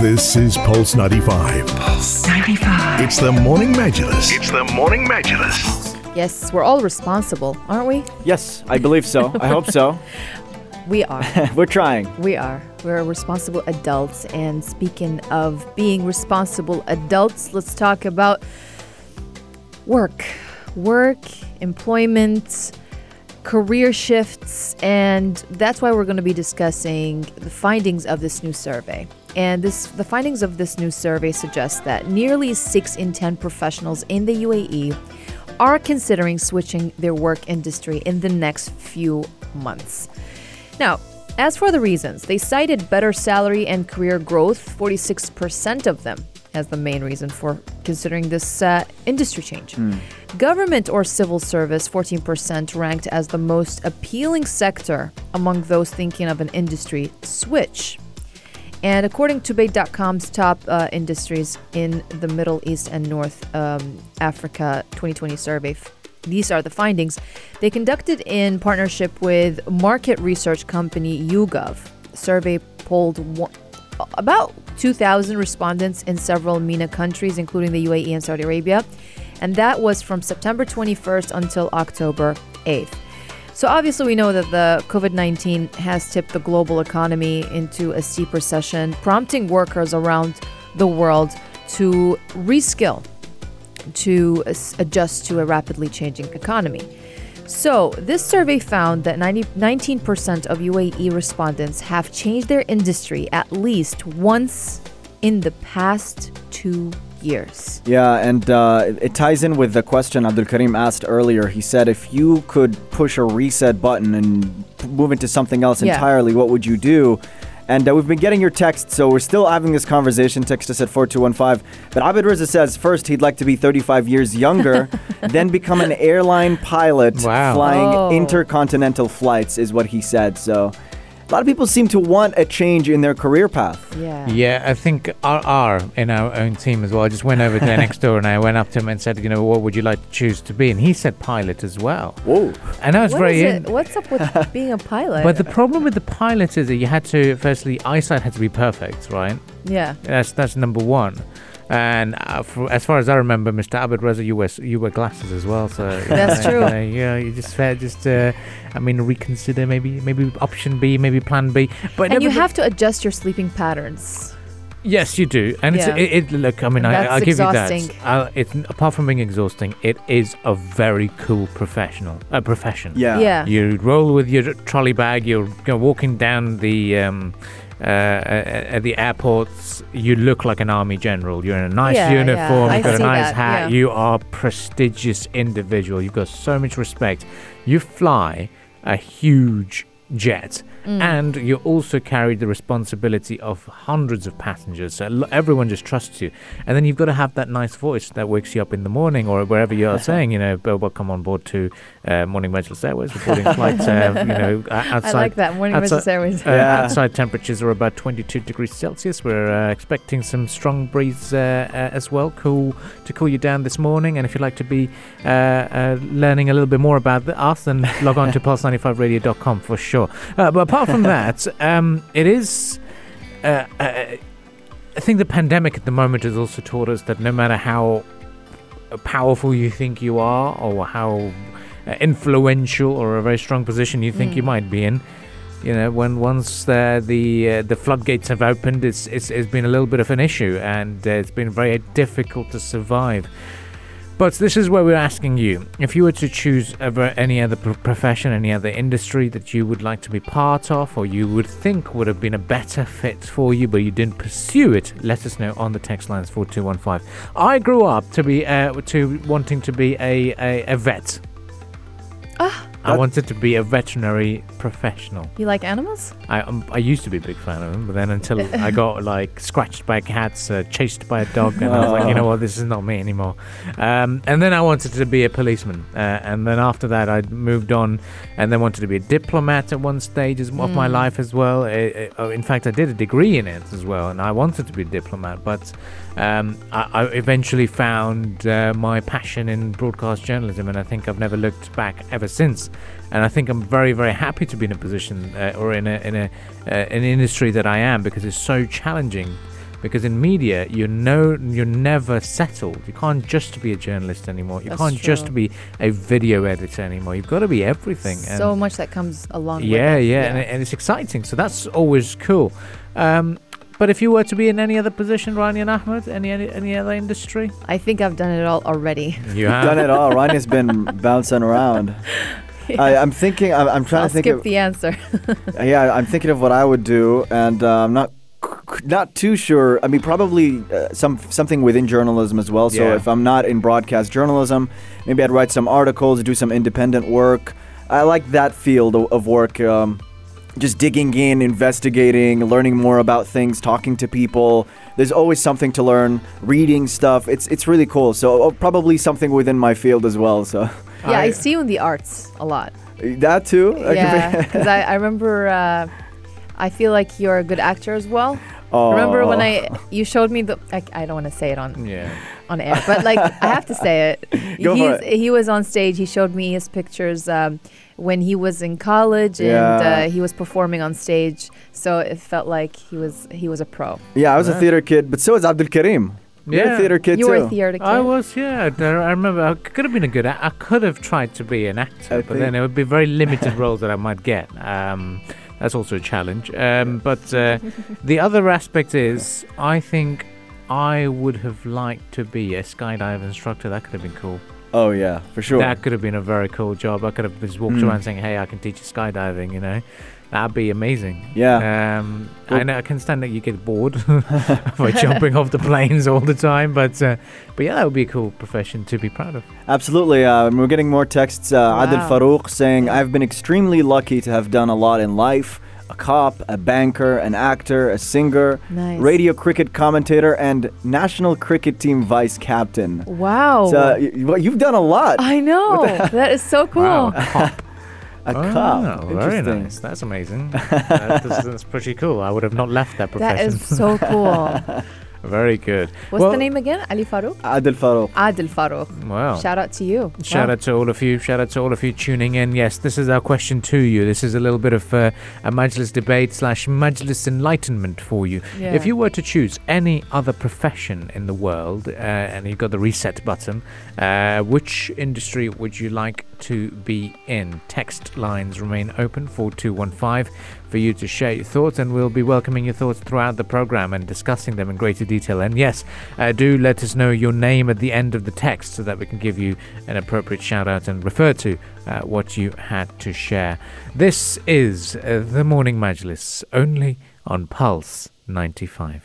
This is Pulse 95. Pulse 95. It's the Morning Majlis. It's the Morning Majlis. Yes, we're all responsible, aren't we? Yes, I believe so. I hope so. We are. We're trying. We are. We're responsible adults. And speaking of being responsible adults, let's talk about work. Work, employment, career shifts, and that's why we're going to be discussing the findings of this new survey. And this the findings of this new survey suggest that nearly 6 in 10 professionals in the UAE are considering switching their work industry in the next few months. Now, as for the reasons, they cited better salary and career growth, 46% of them, as the main reason for considering this uh, industry change. Government or civil service, 14%, ranked as the most appealing sector among those thinking of an industry switch. And according to Bayt.com's top uh, industries in the Middle East and North um, Africa 2020 survey, these are the findings. They conducted in partnership with market research company YouGov. Survey polled one, about 2,000 respondents in several MENA countries, including the UAE and Saudi Arabia. And that was from September 21st until October 8th. So obviously, we know that the COVID 19 has tipped the global economy into a steep recession, prompting workers around the world to reskill, to adjust to a rapidly changing economy. So, this survey found that 90, 19% of UAE respondents have changed their industry at least once in the past two years. Yeah, and uh, it- it ties in with the question Abdul Karim asked earlier. He said, if you could push a reset button and move into something else Yeah. entirely, what would you do? And uh, we've been getting your texts, so we're still having this conversation. Text us at 4215. But Abid Reza says first he'd like to be 35 years younger, then become an airline pilot Wow. flying Oh. intercontinental flights, is what he said. So a lot of people seem to want a change in their career path. Yeah. Yeah, I think RR in our own team as well. I just went over there next door and I went up to him and said, you know, what would you like to choose to be? And he said pilot as well. Whoa. And I was What very is in. What's up with being a pilot? But the problem with the pilot is that you had to, firstly, eyesight had to be perfect, right? yeah. That's that's number one. And uh, for, as far as I remember, Mr. Abed Reza, you wear, you wear glasses as well. So That's uh, true. uh, yeah, you just uh, just uh, I mean reconsider maybe maybe option B, maybe plan B. But And you have to adjust your sleeping patterns. Yes, you do, and Yeah. it's it, it. Look, I mean, I, I'll give exhausting. you that. Uh, it's apart from being exhausting, it is a very cool professional uh, profession. Yeah. Yeah. You roll with your trolley bag. You're you know, walking down the um, uh, uh, at the airports. You look like an army general. You're in a nice Yeah, yeah, uniform. I You've got a nice that, hat. yeah. You are a prestigious individual. You've got so much respect. You fly a huge jet. Mm. And you also carry the responsibility of hundreds of passengers. So everyone just trusts you. And then you've got to have that nice voice that wakes you up in the morning or wherever you are saying, you know, welcome on board to uh, Morning Majlis Airways, reporting flights, uh, you know, outside. I like that. Morning outside- Business Airways. Uh, Outside temperatures are about 22 degrees Celsius. We're uh, expecting some strong breeze uh, uh, as well, cool to cool you down this morning. And if you'd like to be uh, uh, learning a little bit more about the, us, then log on to pulse95radio.com for sure. Uh, but apart from that, um, it is. Uh, uh, I think the pandemic at the moment has also taught us that no matter how powerful you think you are, or how uh, influential or a very strong position you think you Mm. might be in, you know, when once the the uh, the floodgates have opened, it's, it's it's been a little bit of an issue, and uh, it's been very difficult to survive. But this is where we're asking you: if you were to choose any other profession, any other industry that you would like to be part of, or you would think would have been a better fit for you, but you didn't pursue it, let us know on the text lines four two one five. I grew up to be uh, to wanting to be a a, a vet. Ah. I wanted to be a veterinary professional. You like animals? I um, I used to be a big fan of them, but then until I got like scratched by cats, uh, chased by a dog, and I was like, you know what, this is not me anymore. Um, and then I wanted to be a policeman, uh, and then after that I moved on, and then wanted to be a diplomat at one stage as- of my Mm. life as well. Uh, uh, in fact, I did a degree in it as well, and I wanted to be a diplomat, but um, I, I eventually found uh, my passion in broadcast journalism, and I think I've never looked back ever since. And I think I'm very, very happy to be in a position uh, or in a in a uh, an industry that I am because it's so challenging. because in media you're no you're never settled. You can't just be a journalist anymore. You That's can't just be a video editor anymore. You've got to be everything. So and much that comes along yeah, with it. yeah, And, and it's exciting. So that's always cool. Um, but if you were to be in any other position, Rani and Ahmed, any, any any other industry, I think I've done it all already. you have Done it all. Ryan's been bouncing around. I, I'm thinking. I'm, I'm trying I'll to think skip of. the answer. Yeah, I'm thinking of what I would do, and uh, I'm not not too sure. I mean, probably uh, some something within journalism as well. So Yeah. if I'm not in broadcast journalism, maybe I'd write some articles, do some independent work. I like that field of, of work. Um, just digging in, investigating, learning more about things, talking to people. There's always something to learn. Reading stuff. It's it's really cool. So uh, probably something within my field as well. So yeah, I, I- see you in the arts a lot. that too. Yeah, because I, I remember. Uh, I feel like you're a good actor as well. Oh. Remember when. I you showed me the I, I don't want to say it on yeah. on air, but like I have to say it. Go for He's, He was on stage. He showed me his pictures um, when he was in college and Yeah. uh, he was performing on stage. So it felt like he was he was a pro. Yeah, I was a theater kid, but so is Abdul Karim. You're Yeah. a theater kid you too. were a theater kid. I was, yeah. I I remember I could have been a good. ac- I could have tried to be an actor, I but think- then it would be very limited roles that I might get. Um, that's also a challenge. Um, but uh, the other aspect is, I think I would have liked to be a skydive instructor. That could have been cool. Oh yeah, for sure. That could have been a very cool job. I could have just walked Mm. around saying, "Hey, I can teach you skydiving." You know, that'd be amazing. yeah. Um, Well- I know I can stand that you get bored by jumping off the planes all the time, but uh, but yeah, that would be a cool profession to be proud of. Absolutely. Uh, we're getting more texts. Uh, Adil Wow. Farouk saying, I've been extremely lucky to have done a lot in life. A cop, a banker, an actor, a singer, nice. radio cricket commentator, and national cricket team vice captain. Wow. So y- y- you've done a lot. I know. that is so cool. Wow, cop. A Oh, cop. very nice. That's amazing. that is, that's pretty cool. I would have not left that That profession. is so cool. very good. What's Well- the name again? Ali Farouk? Adil Farouk. Adil Farouk. Wow. Shout out to you. Shout Wow. out to all of you. Shout out to all of you tuning in. Yes, this is our question to you. This is a little bit of uh, a Majlis debate slash Majlis enlightenment for you. Yeah. If you were to choose any other profession in the world uh, and you've got the reset button, uh, which industry would you like to be in? Text lines remain open 4215 for you to share your thoughts, and we'll be welcoming your thoughts throughout the program and discussing them in greater detail. And yes, uh, do let us know your name at the end of the text so that we can give you an appropriate shout out and refer to uh, what you had to share. This is uh, the Morning Majlis only on Pulse 95.